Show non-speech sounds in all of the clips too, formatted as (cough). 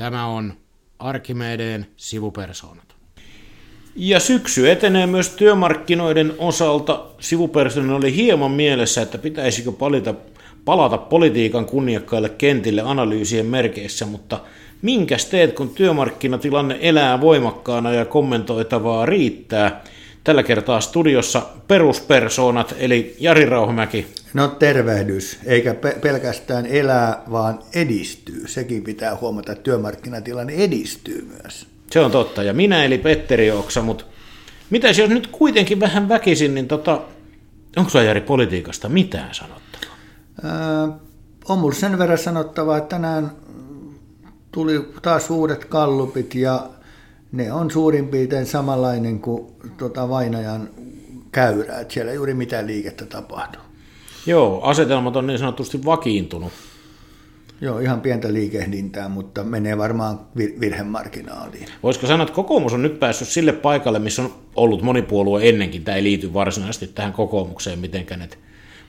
Tämä on Arkimedeen sivupersoonat. Ja syksy etenee myös työmarkkinoiden osalta. Sivupersona oli hieman mielessä, että pitäisikö palita, palata politiikan kunniakkaille kentille analyysien merkeissä, mutta minkäs teet, kun työmarkkinatilanne elää voimakkaana ja kommentoitavaa riittää? Tällä kertaa studiossa peruspersoonat, eli Jari Rauhamäki. No tervehdys, eikä pe- pelkästään elää, vaan edistyy. Sekin pitää huomata, että työmarkkinatilanne edistyy myös. Se on totta, ja minä eli Petteri Oksa, mutta mitäs jos nyt kuitenkin vähän väkisin, niin tota, onko sulla Jari politiikasta mitään sanottavaa? Ää, on mulla sen verran sanottavaa, että tänään tuli taas uudet kallupit ja ne on suurin piirtein samanlainen kuin tota Vainajan käyrä, että siellä ei juuri mitään liikettä tapahtuu. Joo, asetelmat on niin sanotusti vakiintunut. Joo, ihan pientä liikehdintää, mutta menee varmaan virhemarginaaliin. Voisiko sanoa, että kokoomus on nyt päässyt sille paikalle, missä on ollut monipuolue ennenkin. Tämä ei liity varsinaisesti tähän kokoomukseen mitenkään. Että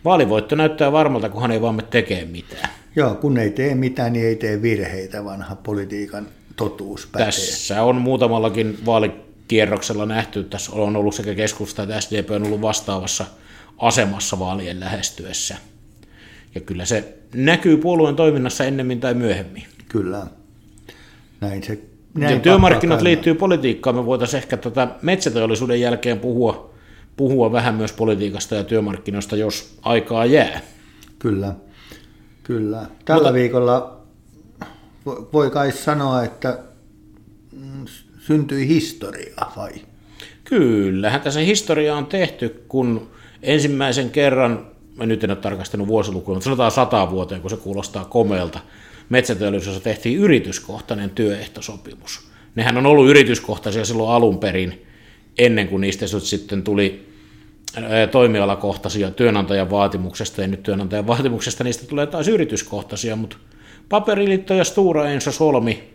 vaalivoitto näyttää varmalta, kunhan ei vaan me tekee mitään. Joo, kun ei tee mitään, niin ei tee virheitä, vanha politiikan totuus pätee. Tässä on muutamallakin vaalikierroksella nähty, tässä on ollut sekä keskusta että SDP on ollut vastaavassa asemassa vaalien lähestyessä. Ja kyllä se näkyy puolueen toiminnassa ennemmin tai myöhemmin. Kyllä. Näin se näin ja työmarkkinat liittyy politiikkaan. Me voitaisiin ehkä tätä metsäteollisuuden jälkeen puhua, puhua vähän myös politiikasta ja työmarkkinoista, jos aikaa jää. Kyllä, kyllä. Tällä Mutta, viikolla voi kai sanoa, että mm, syntyi historia vai? Kyllähän tässä historia on tehty, kun ensimmäisen kerran, mä nyt en ole tarkastanut vuosilukua, mutta sanotaan sata vuoteen, kun se kuulostaa komeelta, metsäteollisuudessa tehtiin yrityskohtainen työehtosopimus. Nehän on ollut yrityskohtaisia silloin alun perin, ennen kuin niistä sitten tuli toimialakohtaisia työnantajan vaatimuksesta, ja nyt työnantajan vaatimuksesta niistä tulee taas yrityskohtaisia, mutta Paperiliitto ja Stura Enso solmi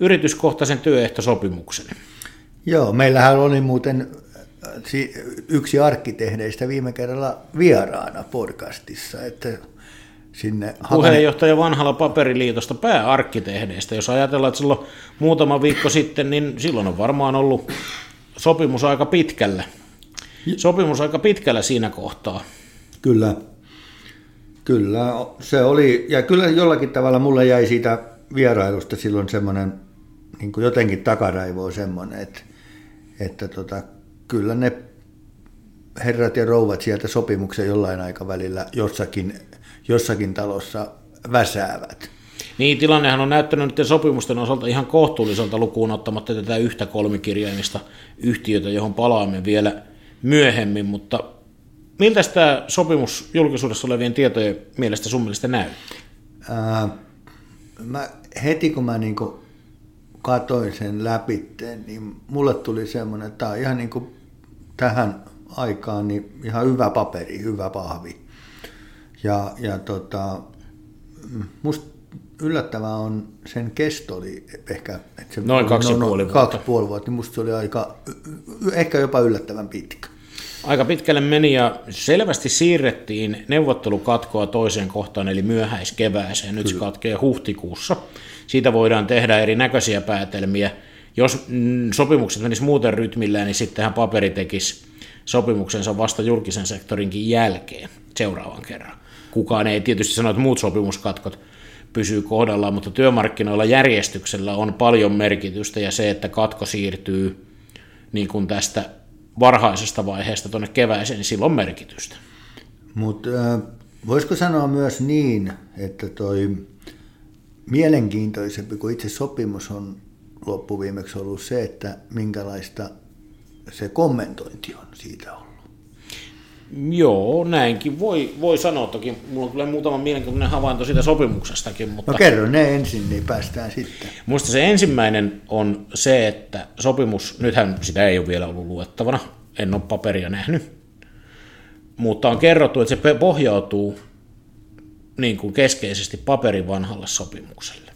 yrityskohtaisen työehtosopimuksen. Joo, meillähän oli muuten äh, yksi arkkitehdeistä viime kerralla vieraana podcastissa, että sinne... Puheenjohtaja vanhalla paperiliitosta pääarkkitehdeistä. Jos ajatellaan, että silloin muutama viikko sitten, niin silloin on varmaan ollut sopimus aika pitkällä. Sopimus aika pitkällä siinä kohtaa. Kyllä. Kyllä, se oli, ja kyllä jollakin tavalla mulle jäi siitä vierailusta silloin semmoinen, niin kuin jotenkin takaraivoa semmoinen, että, että tota, kyllä ne herrat ja rouvat sieltä sopimuksen jollain aikavälillä jossakin, jossakin talossa väsäävät. Niin, tilannehan on näyttänyt nyt sopimusten osalta ihan kohtuulliselta lukuun ottamatta tätä yhtä kolmikirjaimista yhtiötä, johon palaamme vielä myöhemmin, mutta Miltä tämä sopimus julkisuudessa olevien tietojen mielestä sun mielestä näy? Ää, mä, heti kun mä niinku katoin sen läpi, niin mulle tuli semmoinen, että tämä on ihan niinku tähän aikaan niin ihan hyvä paperi, hyvä pahvi. Ja, ja tota, musta yllättävää on, sen kesto oli ehkä... Että se Noin kaksi ja puoli vuotta. Kaksi puoli vuotta, niin musta se oli aika, ehkä jopa yllättävän pitkä. Aika pitkälle meni ja selvästi siirrettiin neuvottelukatkoa toiseen kohtaan, eli myöhäiskevääseen. Nyt se katkee huhtikuussa. Siitä voidaan tehdä erinäköisiä päätelmiä. Jos mm, sopimukset menisivät muuten rytmillään, niin sittenhän paperi tekisi sopimuksensa vasta julkisen sektorinkin jälkeen seuraavan kerran. Kukaan ei tietysti sano, että muut sopimuskatkot pysyy kohdallaan, mutta työmarkkinoilla järjestyksellä on paljon merkitystä ja se, että katko siirtyy niin kuin tästä varhaisesta vaiheesta tuonne kevääseen, niin sillä on merkitystä. Mutta voisiko sanoa myös niin, että toi mielenkiintoisempi kuin itse sopimus on loppuviimeksi ollut se, että minkälaista se kommentointi on siitä ollut. Joo, näinkin voi, voi sanoa. Toki mulla on kyllä muutama mielenkiintoinen havainto siitä sopimuksestakin. Mutta no kerro ne ensin, niin päästään sitten. Minusta se ensimmäinen on se, että sopimus, nythän sitä ei ole vielä ollut luettavana, en ole paperia nähnyt, mutta on kerrottu, että se pohjautuu niin kuin keskeisesti paperin vanhalle sopimukselle.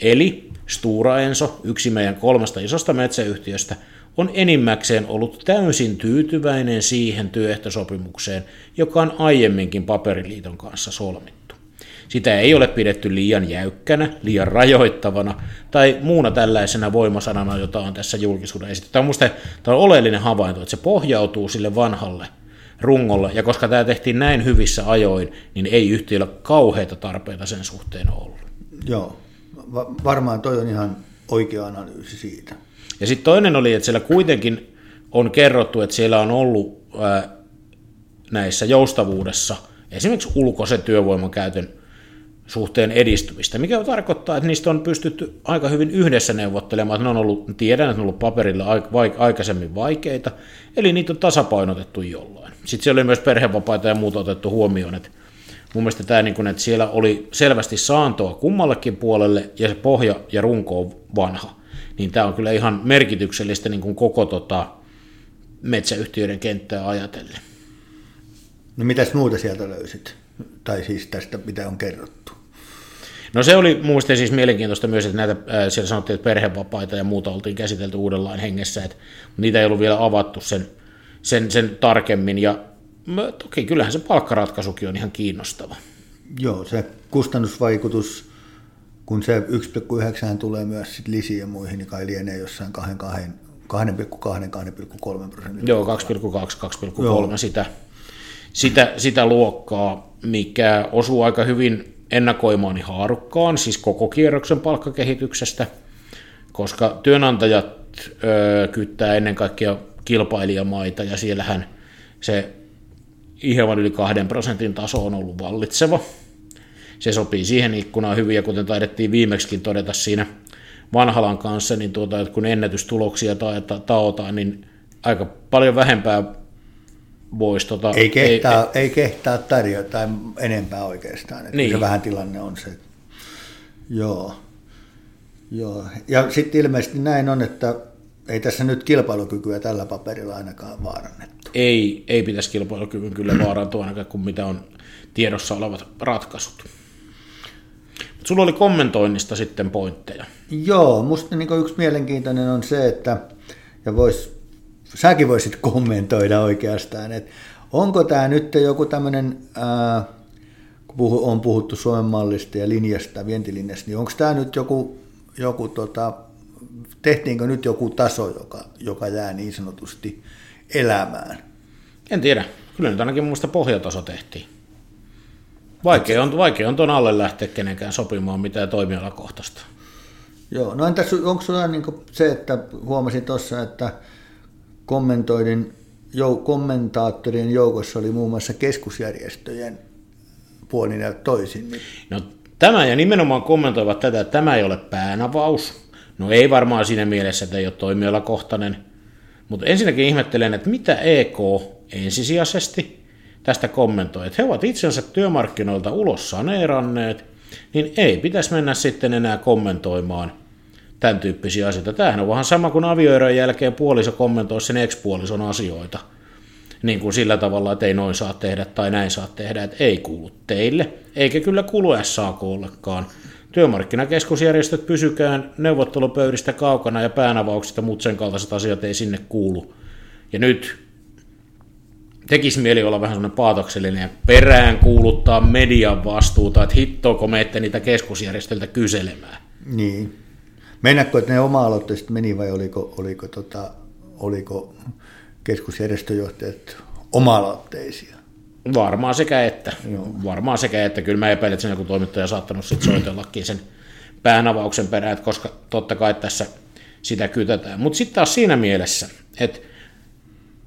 Eli Stura Enso, yksi meidän kolmesta isosta metsäyhtiöstä, on enimmäkseen ollut täysin tyytyväinen siihen työehtosopimukseen, joka on aiemminkin paperiliiton kanssa solmittu. Sitä ei ole pidetty liian jäykkänä, liian rajoittavana tai muuna tällaisena voimasanana, jota on tässä julkisuuden esitetty. Tämä on minusta tämä on oleellinen havainto, että se pohjautuu sille vanhalle rungolle, ja koska tämä tehtiin näin hyvissä ajoin, niin ei yhtiöllä kauheita tarpeita sen suhteen ollut. Joo, Va- varmaan toi on ihan oikea analyysi siitä. Ja sitten toinen oli, että siellä kuitenkin on kerrottu, että siellä on ollut ää, näissä joustavuudessa esimerkiksi ulkoisen työvoiman käytön suhteen edistymistä, mikä tarkoittaa, että niistä on pystytty aika hyvin yhdessä neuvottelemaan. Ne on ollut, tiedän, että ne on ollut paperilla aikaisemmin vaikeita, eli niitä on tasapainotettu jollain. Sitten siellä oli myös perhevapaita ja muuta otettu huomioon, että mun mielestä tämä, niin kuin, että siellä oli selvästi saantoa kummallekin puolelle ja se pohja ja runko on vanha, niin tämä on kyllä ihan merkityksellistä niin kuin koko tota, metsäyhtiöiden kenttää ajatellen. No mitäs muuta sieltä löysit? Tai siis tästä, mitä on kerrottu? No se oli mun siis mielenkiintoista myös, että näitä, ää, siellä sanottiin, että perhevapaita ja muuta oltiin käsitelty uudenlain hengessä, että niitä ei ollut vielä avattu sen, sen, sen tarkemmin, ja mä, toki kyllähän se palkkaratkaisukin on ihan kiinnostava. Joo, se kustannusvaikutus, kun se 1,9 tulee myös sit lisiin ja muihin, niin kai lienee jossain 2,2-2,3 prosentin. Joo, 2,2-2,3 sitä, sitä, sitä luokkaa, mikä osuu aika hyvin ennakoimaani haarukkaan, siis koko kierroksen palkkakehityksestä, koska työnantajat öö, kyttää ennen kaikkea kilpailijamaita, ja siellähän se hieman yli kahden prosentin taso on ollut vallitseva. Se sopii siihen ikkunaan hyvin, ja kuten taidettiin viimeksikin todeta siinä Vanhalan kanssa, niin tuota, että kun ennätystuloksia taotaan, niin aika paljon vähempää voisi... Tota, ei, kehtaa, ei, ei kehtaa tarjota enempää oikeastaan. Että niin. Se vähän tilanne on se. Joo. Joo. Ja sitten ilmeisesti näin on, että ei tässä nyt kilpailukykyä tällä paperilla ainakaan vaarannettu. Ei, ei pitäisi kilpailukyvyn kyllä (clears throat) vaarantua ainakaan kuin mitä on tiedossa olevat ratkaisut. Sulla oli kommentoinnista sitten pointteja. Joo, musta niin yksi mielenkiintoinen on se, että ja vois, säkin voisit kommentoida oikeastaan, että onko tämä nyt joku tämmöinen, kun on puhuttu Suomen mallista ja linjasta, vientilinjasta, niin onko tämä nyt joku, joku tota, tehtiinkö nyt joku taso, joka, joka jää niin sanotusti elämään? En tiedä. Kyllä nyt ainakin minusta pohjataso tehtiin. Vaikea on, vaikea on tuon alle lähteä kenenkään sopimaan mitään toimialakohtaista. Joo, no entäs onko sulla niin se, että huomasin tuossa, että kommentoidin, jou, kommentaattorien joukossa oli muun muassa keskusjärjestöjen puolin ja toisin. Niin... No tämä ja nimenomaan kommentoivat tätä, että tämä ei ole päänavaus. No ei varmaan siinä mielessä, että ei ole toimialakohtainen. Mutta ensinnäkin ihmettelen, että mitä EK ensisijaisesti tästä kommentoi, että he ovat itsensä työmarkkinoilta ulos saneeranneet, niin ei pitäisi mennä sitten enää kommentoimaan tämän tyyppisiä asioita. Tämähän on vähän sama kuin avioeron jälkeen puoliso kommentoi sen ekspuolison asioita. Niin kuin sillä tavalla, että ei noin saa tehdä tai näin saa tehdä, että ei kuulu teille, eikä kyllä kuulu SAKllekaan. Työmarkkinakeskusjärjestöt pysykään neuvottelupöydistä kaukana ja päänavauksista, mutta sen kaltaiset asiat ei sinne kuulu. Ja nyt tekisi mieli olla vähän sellainen paatoksellinen ja perään kuuluttaa median vastuuta, että hittoako me ette niitä keskusjärjestöiltä kyselemään. Niin. Mennäkö, että ne oma-aloitteiset meni vai oliko, oliko, tota, oliko keskusjärjestöjohtajat oma-aloitteisia? Varmaan sekä että. Joo. Varmaan sekä että. Kyllä mä epäilen, että sen joku toimittaja on saattanut sitten soitellakin sen päänavauksen perään, koska totta kai tässä sitä kytätään. Mutta sitten taas siinä mielessä, että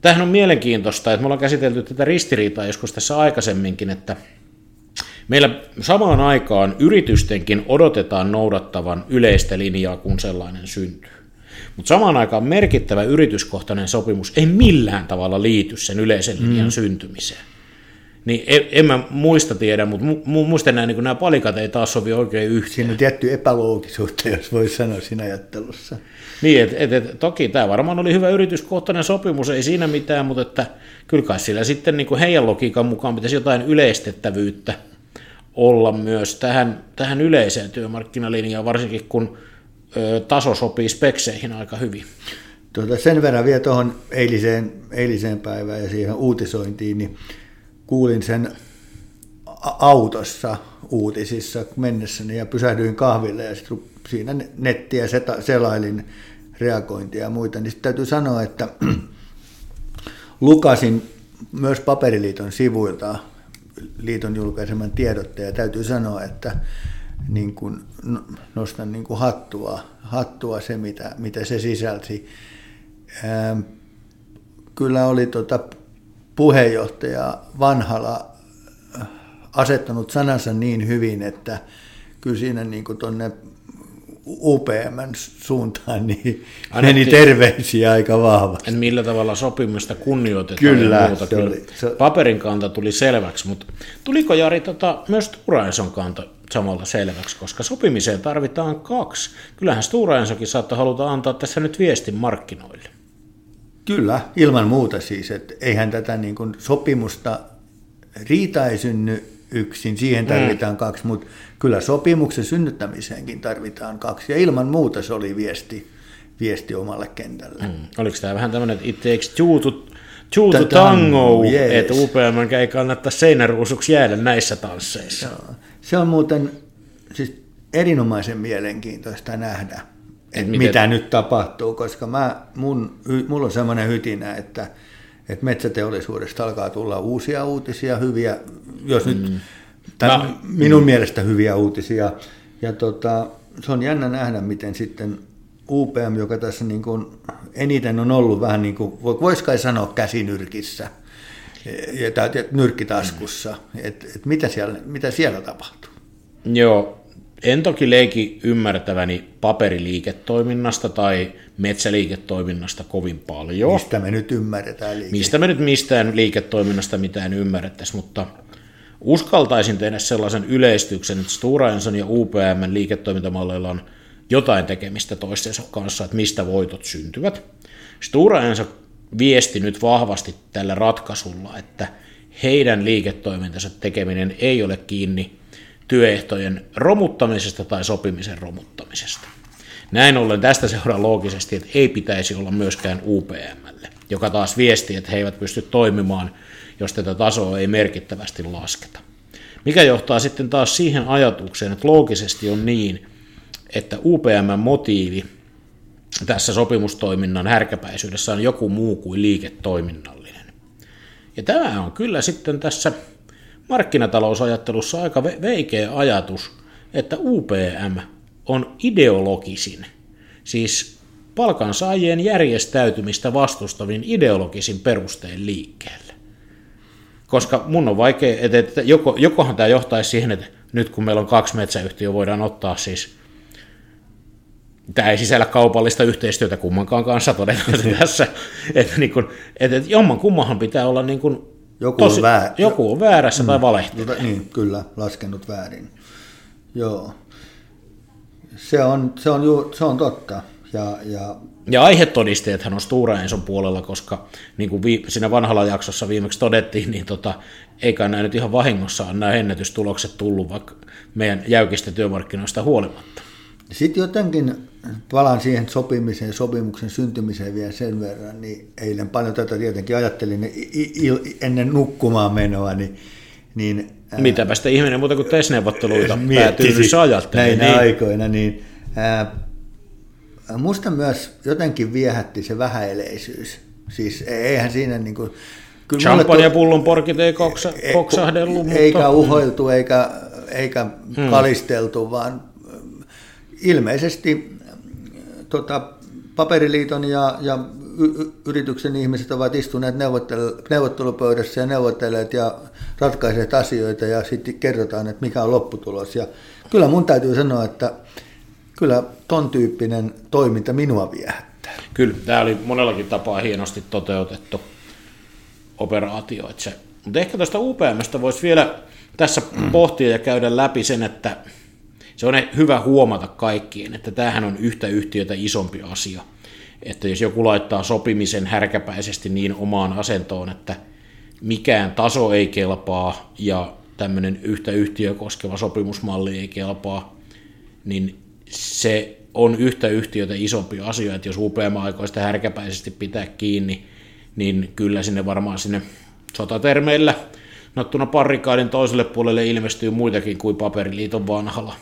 tämähän on mielenkiintoista, että me ollaan käsitelty tätä ristiriitaa joskus tässä aikaisemminkin, että meillä samaan aikaan yritystenkin odotetaan noudattavan yleistä linjaa, kun sellainen syntyy. Mutta samaan aikaan merkittävä yrityskohtainen sopimus ei millään tavalla liity sen yleisen linjan mm. syntymiseen. Niin en, en mä muista tiedä, mutta mu, muista nämä, niin nämä palikat ei taas sovi oikein yhteen. Siinä on tietty epäloogisuutta, jos voi sanoa siinä ajattelussa. Niin, et, et, et, toki tämä varmaan oli hyvä yrityskohtainen sopimus, ei siinä mitään, mutta että kyllä kai sillä sitten niin kuin heidän logiikan mukaan pitäisi jotain yleistettävyyttä olla myös tähän, tähän yleiseen työmarkkinalinjaan, varsinkin kun ö, taso sopii spekseihin aika hyvin. Tuota, sen verran vielä tuohon eiliseen, eiliseen päivään ja siihen uutisointiin, niin kuulin sen autossa uutisissa mennessäni ja pysähdyin kahville ja sitten siinä nettiä selailin reagointia ja muita, niin täytyy sanoa, että (clears throat) lukasin myös Paperiliiton sivuilta liiton julkaiseman tiedotteen ja täytyy sanoa, että niin kuin nostan niin kuin hattua, hattua se, mitä, mitä se sisälsi. Ähm, kyllä oli tota puheenjohtaja Vanhala äh, asettanut sanansa niin hyvin, että kyllä siinä niin kuin tuonne UPMn suuntaan niin meni terveisiä aika vahvasti. En millä tavalla sopimusta kunnioitetaan Kyllä, ja muuta. se Kyllä oli, se... Paperin kanta tuli selväksi, mutta tuliko Jari tota, myös Stura kanta samalla selväksi, koska sopimiseen tarvitaan kaksi. Kyllähän Stura Ensokin saattaa haluta antaa tässä nyt viestin markkinoille. Kyllä, ilman muuta siis, että eihän tätä niin kuin sopimusta riita ei synny yksin, siihen tarvitaan mm. kaksi, mutta kyllä sopimuksen synnyttämiseenkin tarvitaan kaksi, ja ilman muuta se oli viesti, viesti omalle kentälle. Mm. Oliko tämä vähän tämmöinen, että it takes two to, two to tango, yes. että UPM ei kannata seinäruusuksi jäädä näissä tansseissa. Joo. Se on muuten siis erinomaisen mielenkiintoista nähdä, että miten... mitä nyt tapahtuu, koska mä, mun, mulla on semmoinen hytinä, että, että metsäteollisuudesta alkaa tulla uusia uutisia, hyviä, jos nyt mm. tämän, mä, minun mm. mielestä hyviä uutisia. Ja tota, se on jännä nähdä, miten sitten UPM, joka tässä niin kuin eniten on ollut vähän niin kuin, voisi kai sanoa käsinyrkissä, ja, nyrkkitaskussa, mm. että et mitä, siellä, mitä siellä tapahtuu. Joo, en toki leiki ymmärtäväni paperiliiketoiminnasta tai metsäliiketoiminnasta kovin paljon. Mistä me nyt ymmärretään liike? Mistä me nyt mistään liiketoiminnasta mitään ymmärrettäisiin, mutta uskaltaisin tehdä sellaisen yleistyksen, että Stora Enson ja UPM liiketoimintamalleilla on jotain tekemistä toistensa kanssa, että mistä voitot syntyvät. Stora Enso viesti nyt vahvasti tällä ratkaisulla, että heidän liiketoimintansa tekeminen ei ole kiinni työehtojen romuttamisesta tai sopimisen romuttamisesta. Näin ollen tästä seuraa loogisesti, että ei pitäisi olla myöskään UPMlle, joka taas viesti, että he eivät pysty toimimaan, jos tätä tasoa ei merkittävästi lasketa. Mikä johtaa sitten taas siihen ajatukseen, että loogisesti on niin, että UPM-motiivi tässä sopimustoiminnan härkäpäisyydessä on joku muu kuin liiketoiminnallinen. Ja tämä on kyllä sitten tässä markkinatalousajattelussa aika veikeä ajatus, että UPM on ideologisin, siis palkansaajien järjestäytymistä vastustavin ideologisin perustein liikkeelle. Koska mun on vaikea, että, että joko, jokohan tämä johtaisi siihen, että nyt kun meillä on kaksi metsäyhtiöä, voidaan ottaa siis tämä ei sisällä kaupallista yhteistyötä kummankaan kanssa todennäköisesti (laughs) tässä, että, niin kuin, että, että jomman kummahan pitää olla niin kuin joku, tosi, on väär... joku on väärässä mm, tai valehtelee. Niin, kyllä, laskenut väärin. Joo. Se on, se on, ju, se on totta. Ja, ja... ja aihetodisteethan on Stura Enson puolella, koska niin kuin vi, siinä vanhalla jaksossa viimeksi todettiin, niin tota, eikä nämä nyt ihan vahingossa nämä ennätystulokset tullut vaikka meidän jäykistä työmarkkinoista huolimatta. Sitten jotenkin palaan siihen sopimiseen, sopimuksen syntymiseen vielä sen verran, niin eilen paljon tätä tietenkin ajattelin ennen nukkumaan menoa, niin, niin Mitäpä sitä ihminen muuta kuin TES-neuvotteluita (laughs) päätyy ajattelemaan. Näin niin. aikoina, niin ää, musta myös jotenkin viehätti se vähäeleisyys. Siis eihän siinä niin kuin, Kyllä Champagne-pullon porkit ei koksa, e- koksahdellut. Eikä mutta... uhoiltu eikä, eikä hmm. kalisteltu, vaan ilmeisesti tota, paperiliiton ja, ja y- yrityksen ihmiset ovat istuneet neuvottel- neuvottelupöydässä ja neuvotteleet ja ratkaiseet asioita ja sitten kerrotaan, että mikä on lopputulos. Ja kyllä mun täytyy sanoa, että kyllä ton tyyppinen toiminta minua viehättää. Kyllä, tämä oli monellakin tapaa hienosti toteutettu operaatio. Mutta ehkä tuosta UPMstä voisi vielä tässä (clears throat) pohtia ja käydä läpi sen, että se on hyvä huomata kaikkien, että tämähän on yhtä yhtiötä isompi asia. Että jos joku laittaa sopimisen härkäpäisesti niin omaan asentoon, että mikään taso ei kelpaa ja tämmöinen yhtä yhtiö koskeva sopimusmalli ei kelpaa, niin se on yhtä yhtiötä isompi asia, että jos UPM aikoo sitä härkäpäisesti pitää kiinni, niin kyllä sinne varmaan sinne sotatermeillä Nattuna parrikaadin toiselle puolelle ilmestyy muitakin kuin paperiliiton vanhalla,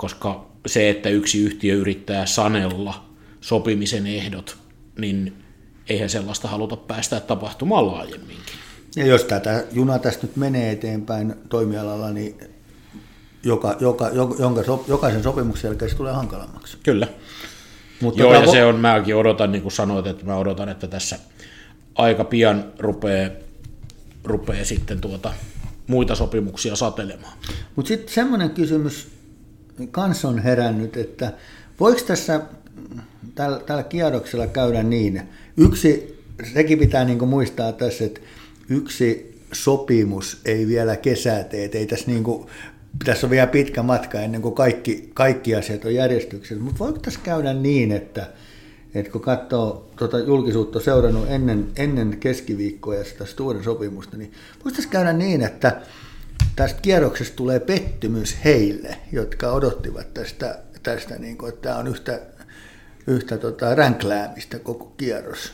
koska se, että yksi yhtiö yrittää sanella sopimisen ehdot, niin eihän sellaista haluta päästä tapahtumaan laajemminkin. Ja jos tätä juna tästä nyt menee eteenpäin toimialalla, niin joka, joka, jonka, jokaisen sopimuksen jälkeen se tulee hankalammaksi. Kyllä. Mutta Joo, ja vo- se on, mäkin odotan, niin kuin sanoit, että mä odotan, että tässä aika pian rupeaa, rupeaa sitten tuota muita sopimuksia satelemaan. Mutta sitten semmoinen kysymys kans on herännyt, että voiko tässä tällä, tällä kierroksella käydä niin, yksi, sekin pitää niin muistaa tässä, että yksi sopimus ei vielä kesää tee, ei tässä niin kuin, tässä on vielä pitkä matka ennen kuin kaikki, kaikki asiat on järjestyksessä, mutta voiko tässä käydä niin, että, että kun katsoo tuota julkisuutta seurannut ennen, ennen keskiviikkoa ja sitä suuren sopimusta, niin voiko tässä käydä niin, että tästä kierroksesta tulee pettymys heille, jotka odottivat tästä, tästä niin kuin, että tämä on yhtä, yhtä tota, ränkläämistä koko kierros.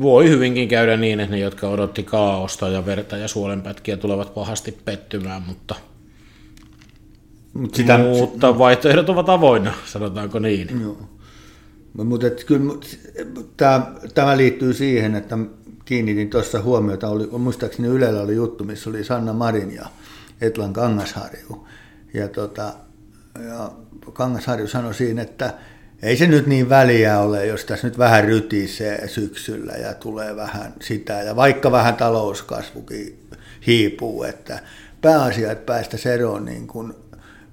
Voi hyvinkin käydä niin, että ne, jotka odotti kaaosta ja verta ja suolenpätkiä, tulevat pahasti pettymään, mutta, Mut sitä, mutta vaihtoehdot ovat avoinna, sanotaanko niin. Joo. Mutta kyllä tämä liittyy siihen, että kiinnitin tuossa huomiota, oli, muistaakseni Ylellä oli juttu, missä oli Sanna Marin ja Etlan Kangasharju. Ja, tota, ja Kangasharju sanoi siinä, että ei se nyt niin väliä ole, jos tässä nyt vähän rytisee syksyllä ja tulee vähän sitä, ja vaikka vähän talouskasvukin hiipuu, että pääasia, että päästä eroon niin kuin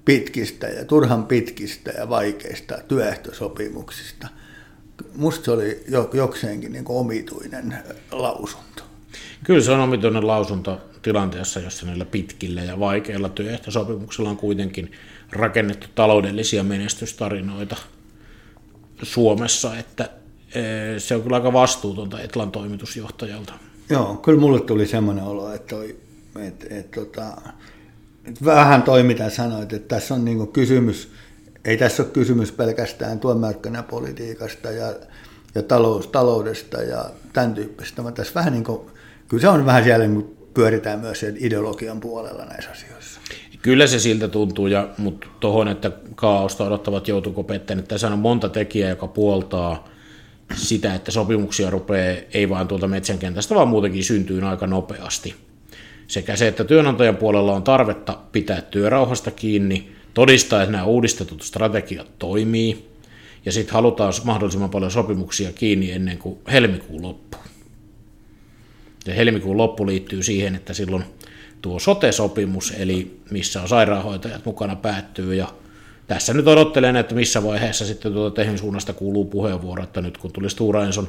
pitkistä ja turhan pitkistä ja vaikeista työehtosopimuksista. Musta se oli jokseenkin niin omituinen lausunto. Kyllä se on omituinen lausunto tilanteessa, jossa näillä pitkillä ja vaikeilla työehtosopimuksilla on kuitenkin rakennettu taloudellisia menestystarinoita – Suomessa, että eh, se on kyllä aika vastuutonta Etlan toimitusjohtajalta. Joo, kyllä mulle tuli semmoinen olo, että, toi, että, että, tota, että, että vähän toi mitä sanoit, että tässä on niin kysymys, ei tässä ole kysymys pelkästään politiikasta ja, ja talous, taloudesta ja tämän tyyppistä, vaan tässä vähän niin kuin, kyllä se on vähän siellä, kun pyöritään myös sen ideologian puolella näissä asioissa. Kyllä se siltä tuntuu, ja, mutta tuohon, että kaaosta odottavat joutuuko pettämään, että tässä on monta tekijää, joka puoltaa sitä, että sopimuksia rupeaa ei vain tuolta metsänkentästä, vaan muutenkin syntyy aika nopeasti. Sekä se, että työnantajan puolella on tarvetta pitää työrauhasta kiinni, todistaa, että nämä uudistetut strategiat toimii, ja sitten halutaan mahdollisimman paljon sopimuksia kiinni ennen kuin helmikuun loppu. Ja helmikuun loppu liittyy siihen, että silloin tuo sote-sopimus, eli missä on sairaanhoitajat mukana, päättyy ja tässä nyt odottelen, että missä vaiheessa sitten tuota Tehin suunnasta kuuluu puheenvuoro, että nyt kun tulisi Stura Enson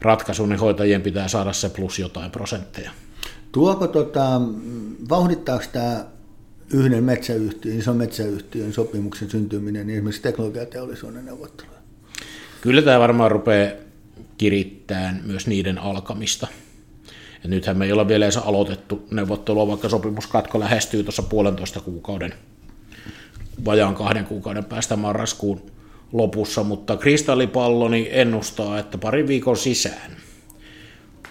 ratkaisu, niin hoitajien pitää saada se plus jotain prosentteja. Tuoko tota, vauhdittaako tämä yhden metsäyhtiön, ison metsäyhtiön sopimuksen syntyminen niin esimerkiksi teknologiateollisuuden neuvotteluja? Kyllä tämä varmaan rupeaa kirittämään myös niiden alkamista. Ja nythän me ei olla vielä edes aloitettu neuvottelua, vaikka sopimuskatko lähestyy tuossa puolentoista kuukauden, vajaan kahden kuukauden päästä marraskuun lopussa, mutta kristallipalloni ennustaa, että pari viikon sisään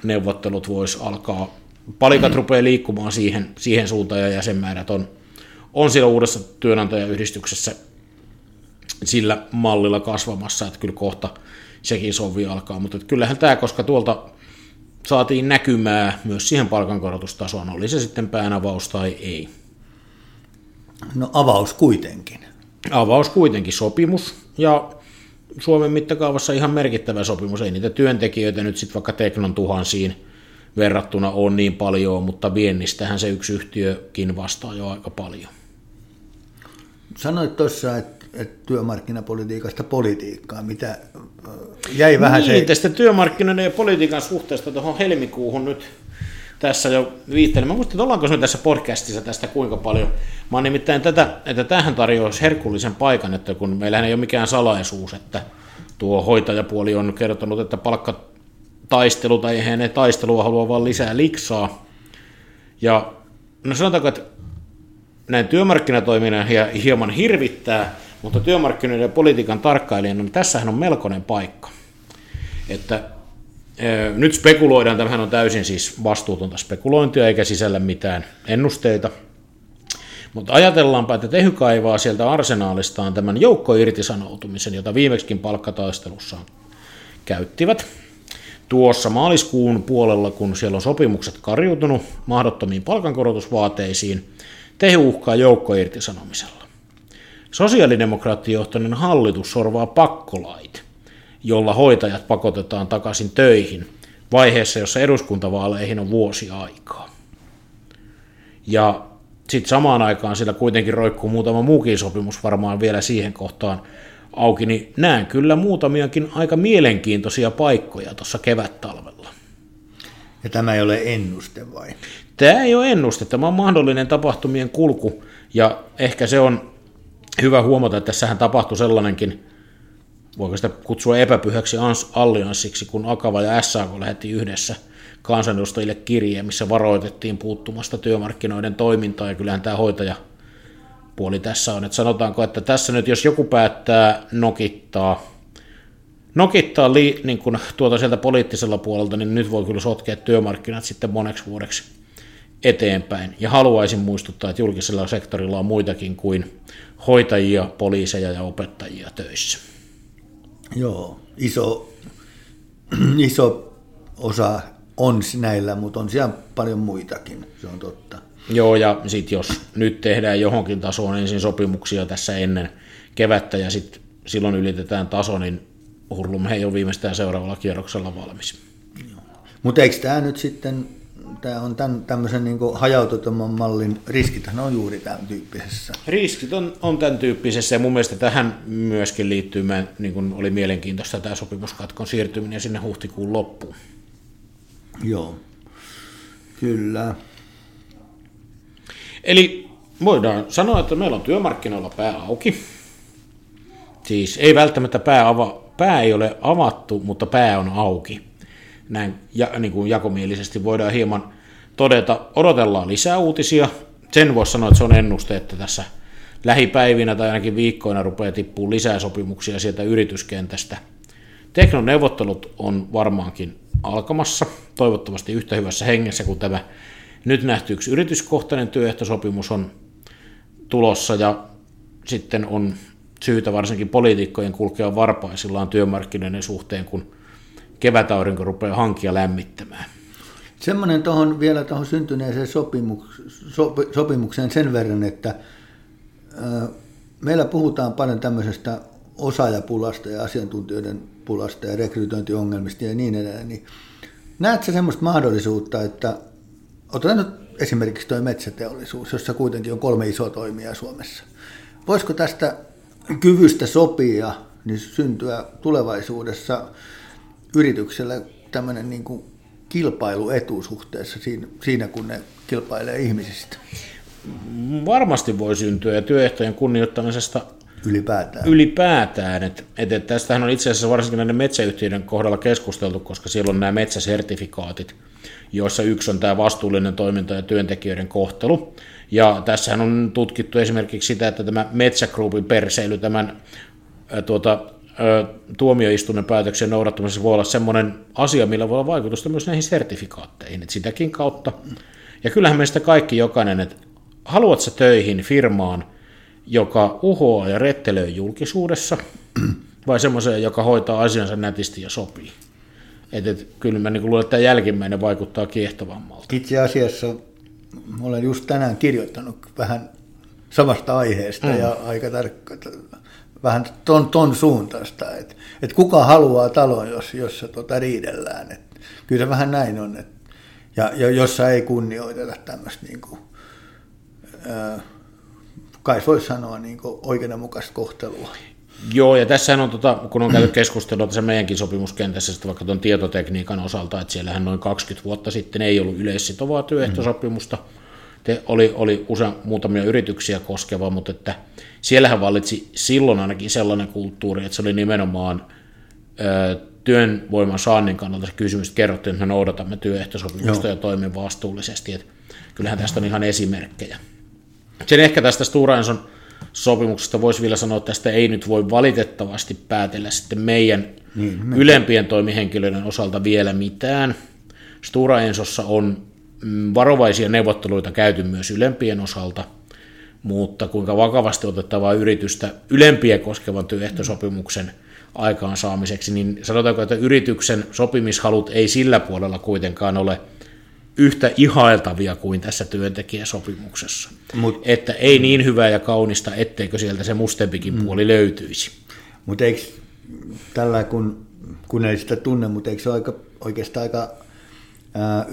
neuvottelut vois alkaa. Palikat rupeaa liikkumaan siihen, siihen suuntaan ja jäsenmäärät on, on siellä uudessa työnantajayhdistyksessä sillä mallilla kasvamassa, että kyllä kohta sekin sovi alkaa, mutta kyllähän tämä, koska tuolta saatiin näkymää myös siihen palkankorotustasoon, oli se sitten päänavaus tai ei. No avaus kuitenkin. Avaus kuitenkin sopimus ja Suomen mittakaavassa ihan merkittävä sopimus. Ei niitä työntekijöitä nyt sitten vaikka Teknon tuhansiin verrattuna on niin paljon, mutta viennistähän se yksi yhtiökin vastaa jo aika paljon. Sanoit tuossa, että että työmarkkinapolitiikasta politiikkaa, mitä jäi vähän niin, se... tästä työmarkkinoiden ja politiikan suhteesta tuohon helmikuuhun nyt tässä jo viittelen. Mä muistan, että ollaanko me tässä podcastissa tästä kuinka paljon. Mä oon nimittäin tätä, että tähän tarjoaisi herkullisen paikan, että kun meillähän ei ole mikään salaisuus, että tuo hoitajapuoli on kertonut, että palkkataistelu tai eihän ne taistelua halua vaan lisää liksaa. Ja no sanotaanko, että näin työmarkkinatoiminnan hieman hirvittää, mutta työmarkkinoiden ja politiikan tarkkailijana, niin tässähän on melkoinen paikka. Että Nyt spekuloidaan, tämähän on täysin siis vastuutonta spekulointia eikä sisällä mitään ennusteita. Mutta ajatellaanpa, että Tehy kaivaa sieltä arsenaalistaan tämän joukkoirtisanoutumisen, jota viimeksikin palkkataistelussa käyttivät. Tuossa maaliskuun puolella, kun siellä on sopimukset karjutunut mahdottomiin palkankorotusvaateisiin, Tehy uhkaa joukkoirtisanomisella. Sosiaalidemokraattijohtoinen hallitus sorvaa pakkolait, jolla hoitajat pakotetaan takaisin töihin vaiheessa, jossa eduskuntavaaleihin on vuosi aikaa. Ja sitten samaan aikaan sillä kuitenkin roikkuu muutama muukin sopimus varmaan vielä siihen kohtaan auki, niin näen kyllä muutamiakin aika mielenkiintoisia paikkoja tuossa kevät-talvella. Ja tämä ei ole ennuste vai? Tämä ei ole ennuste, tämä on mahdollinen tapahtumien kulku, ja ehkä se on hyvä huomata, että tässähän tapahtui sellainenkin, voiko sitä kutsua epäpyhäksi allianssiksi, kun Akava ja SAK lähetti yhdessä kansanedustajille kirjeen, missä varoitettiin puuttumasta työmarkkinoiden toimintaan, ja kyllähän tämä hoitaja puoli tässä on, että sanotaanko, että tässä nyt jos joku päättää nokittaa, nokittaa li, niin kuin tuota sieltä poliittisella puolelta, niin nyt voi kyllä sotkea työmarkkinat sitten moneksi vuodeksi eteenpäin. Ja haluaisin muistuttaa, että julkisella sektorilla on muitakin kuin hoitajia, poliiseja ja opettajia töissä. Joo, iso, (clears throat) iso osa on näillä, mutta on siellä paljon muitakin, se on totta. Joo, ja sitten jos nyt tehdään johonkin tasoon ensin sopimuksia tässä ennen kevättä ja sitten silloin ylitetään taso, niin Hurlum ei ole viimeistään seuraavalla kierroksella valmis. Mutta eikö tämä nyt sitten tämä on tämän, tämmöisen niin hajautetun mallin riskit on juuri tämän tyyppisessä. Riskit on, on tämän tyyppisessä ja mun mielestä tähän myöskin liittyy, mä, niin kuin oli mielenkiintoista tämä sopimuskatkon siirtyminen sinne huhtikuun loppuun. Joo, kyllä. Eli voidaan sanoa, että meillä on työmarkkinoilla pää auki. Siis ei välttämättä pää, ava, pää ei ole avattu, mutta pää on auki näin ja, niin kuin jakomielisesti voidaan hieman todeta, odotellaan lisää uutisia. Sen voisi sanoa, että se on ennuste, että tässä lähipäivinä tai ainakin viikkoina rupeaa tippuu lisää sopimuksia sieltä yrityskentästä. Teknoneuvottelut on varmaankin alkamassa, toivottavasti yhtä hyvässä hengessä kuin tämä nyt nähty yksi yrityskohtainen työehtosopimus on tulossa ja sitten on syytä varsinkin poliitikkojen kulkea varpaisillaan työmarkkinoiden suhteen, kun kevätaurinko rupeaa hankia lämmittämään. Semmoinen tuohon vielä tuohon syntyneeseen sopimuks, sop, sopimukseen sen verran, että ö, meillä puhutaan paljon tämmöisestä osaajapulasta ja asiantuntijoiden pulasta ja rekrytointiongelmista ja niin edelleen, niin näetkö semmoista mahdollisuutta, että otetaan nyt esimerkiksi tuo metsäteollisuus, jossa kuitenkin on kolme isoa toimijaa Suomessa. Voisiko tästä kyvystä sopia niin syntyä tulevaisuudessa yrityksellä tämmöinen niin kuin kilpailuetu suhteessa siinä, kun ne kilpailee ihmisistä? Varmasti voi syntyä ja työehtojen kunnioittamisesta ylipäätään. Ylipäätään. Et, et, et tästähän on itse asiassa varsinkin näiden metsäyhtiöiden kohdalla keskusteltu, koska siellä on nämä metsäsertifikaatit, joissa yksi on tämä vastuullinen toiminta ja työntekijöiden kohtelu. Ja tässähän on tutkittu esimerkiksi sitä, että tämä Metsägroupin perseily tämän tuota, tuomioistuimen päätöksen noudattamisessa voi olla sellainen asia, millä voi olla vaikutusta myös näihin sertifikaatteihin, että sitäkin kautta. Ja kyllähän meistä kaikki jokainen, että haluat sä töihin firmaan, joka uhoaa ja rettelöi julkisuudessa, vai semmoiseen, joka hoitaa asiansa nätisti ja sopii. Et, et, kyllä mä niin luulen, että tämä jälkimmäinen vaikuttaa kiehtovammalta. Itse asiassa olen just tänään kirjoittanut vähän samasta aiheesta mm. ja aika tarkkaan vähän ton, ton suuntaista, että et kuka haluaa talon, jos, jossa tota riidellään. Et kyllä se vähän näin on, et, ja, ja jossa ei kunnioiteta tämmöistä niin kuin, ää, kai voisi sanoa niin kuin oikeudenmukaista kohtelua. Joo, ja tässä on, tota, kun on käyty keskustelua tässä meidänkin sopimuskentässä, vaikka tuon tietotekniikan osalta, että siellähän noin 20 vuotta sitten ei ollut yleissitovaa työehtosopimusta, mm te, oli, oli usein muutamia yrityksiä koskeva, mutta että siellähän vallitsi silloin ainakin sellainen kulttuuri, että se oli nimenomaan ö, työnvoiman saannin kannalta se kysymys, että kerrottiin, että me noudatamme työehtosopimusta Joo. ja toimimme vastuullisesti. Että kyllähän tästä on ihan esimerkkejä. Sen ehkä tästä Stora Enson sopimuksesta voisi vielä sanoa, että tästä ei nyt voi valitettavasti päätellä sitten meidän niin, ylempien toimihenkilöiden osalta vielä mitään. Stura Ensossa on varovaisia neuvotteluita käyty myös ylempien osalta, mutta kuinka vakavasti otettavaa yritystä ylempiä koskevan työehtosopimuksen aikaansaamiseksi, niin sanotaanko, että yrityksen sopimishalut ei sillä puolella kuitenkaan ole yhtä ihailtavia kuin tässä työntekijäsopimuksessa. Mut, että ei niin hyvää ja kaunista, etteikö sieltä se mustempikin mm. puoli löytyisi. Mutta eikö tällä, kun, kun ei sitä tunne, mutta eikö se ole aika, oikeastaan aika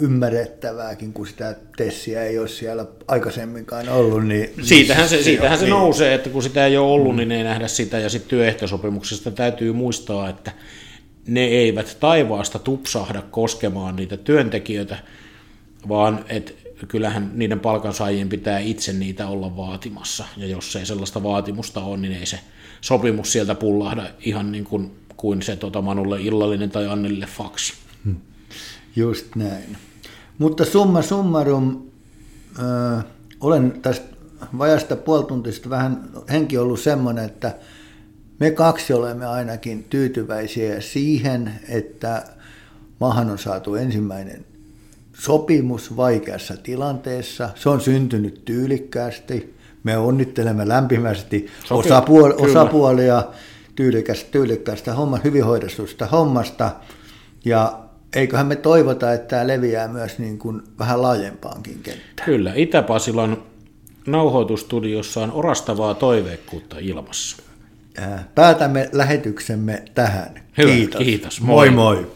ymmärrettävääkin, kun sitä tessiä ei ole siellä aikaisemminkaan ollut. Niin siitähän se, siitähän se niin. nousee, että kun sitä ei ole ollut, mm. niin ei nähdä sitä. Ja sitten työehtosopimuksesta täytyy muistaa, että ne eivät taivaasta tupsahda koskemaan niitä työntekijöitä, vaan että kyllähän niiden palkansaajien pitää itse niitä olla vaatimassa. Ja jos ei sellaista vaatimusta ole, niin ei se sopimus sieltä pullahda ihan niin kuin, kuin se tota Manulle illallinen tai Annelle faksi. Just näin. Mutta summa summarum, äh, olen tästä vajasta puolituntista vähän henki ollut semmoinen, että me kaksi olemme ainakin tyytyväisiä siihen, että maahan on saatu ensimmäinen sopimus vaikeassa tilanteessa. Se on syntynyt tyylikkäästi. Me onnittelemme lämpimästi osapuol- osapuolia tyylikästä, tyylikkäästä homma, hyvin hoidetusta hommasta. Ja eiköhän me toivota, että tämä leviää myös niin kuin vähän laajempaankin kenttään. Kyllä, Itä-Pasilan nauhoitustudiossa on orastavaa toiveikkuutta ilmassa. Päätämme lähetyksemme tähän. Hyvä, kiitos. kiitos. moi. moi. moi.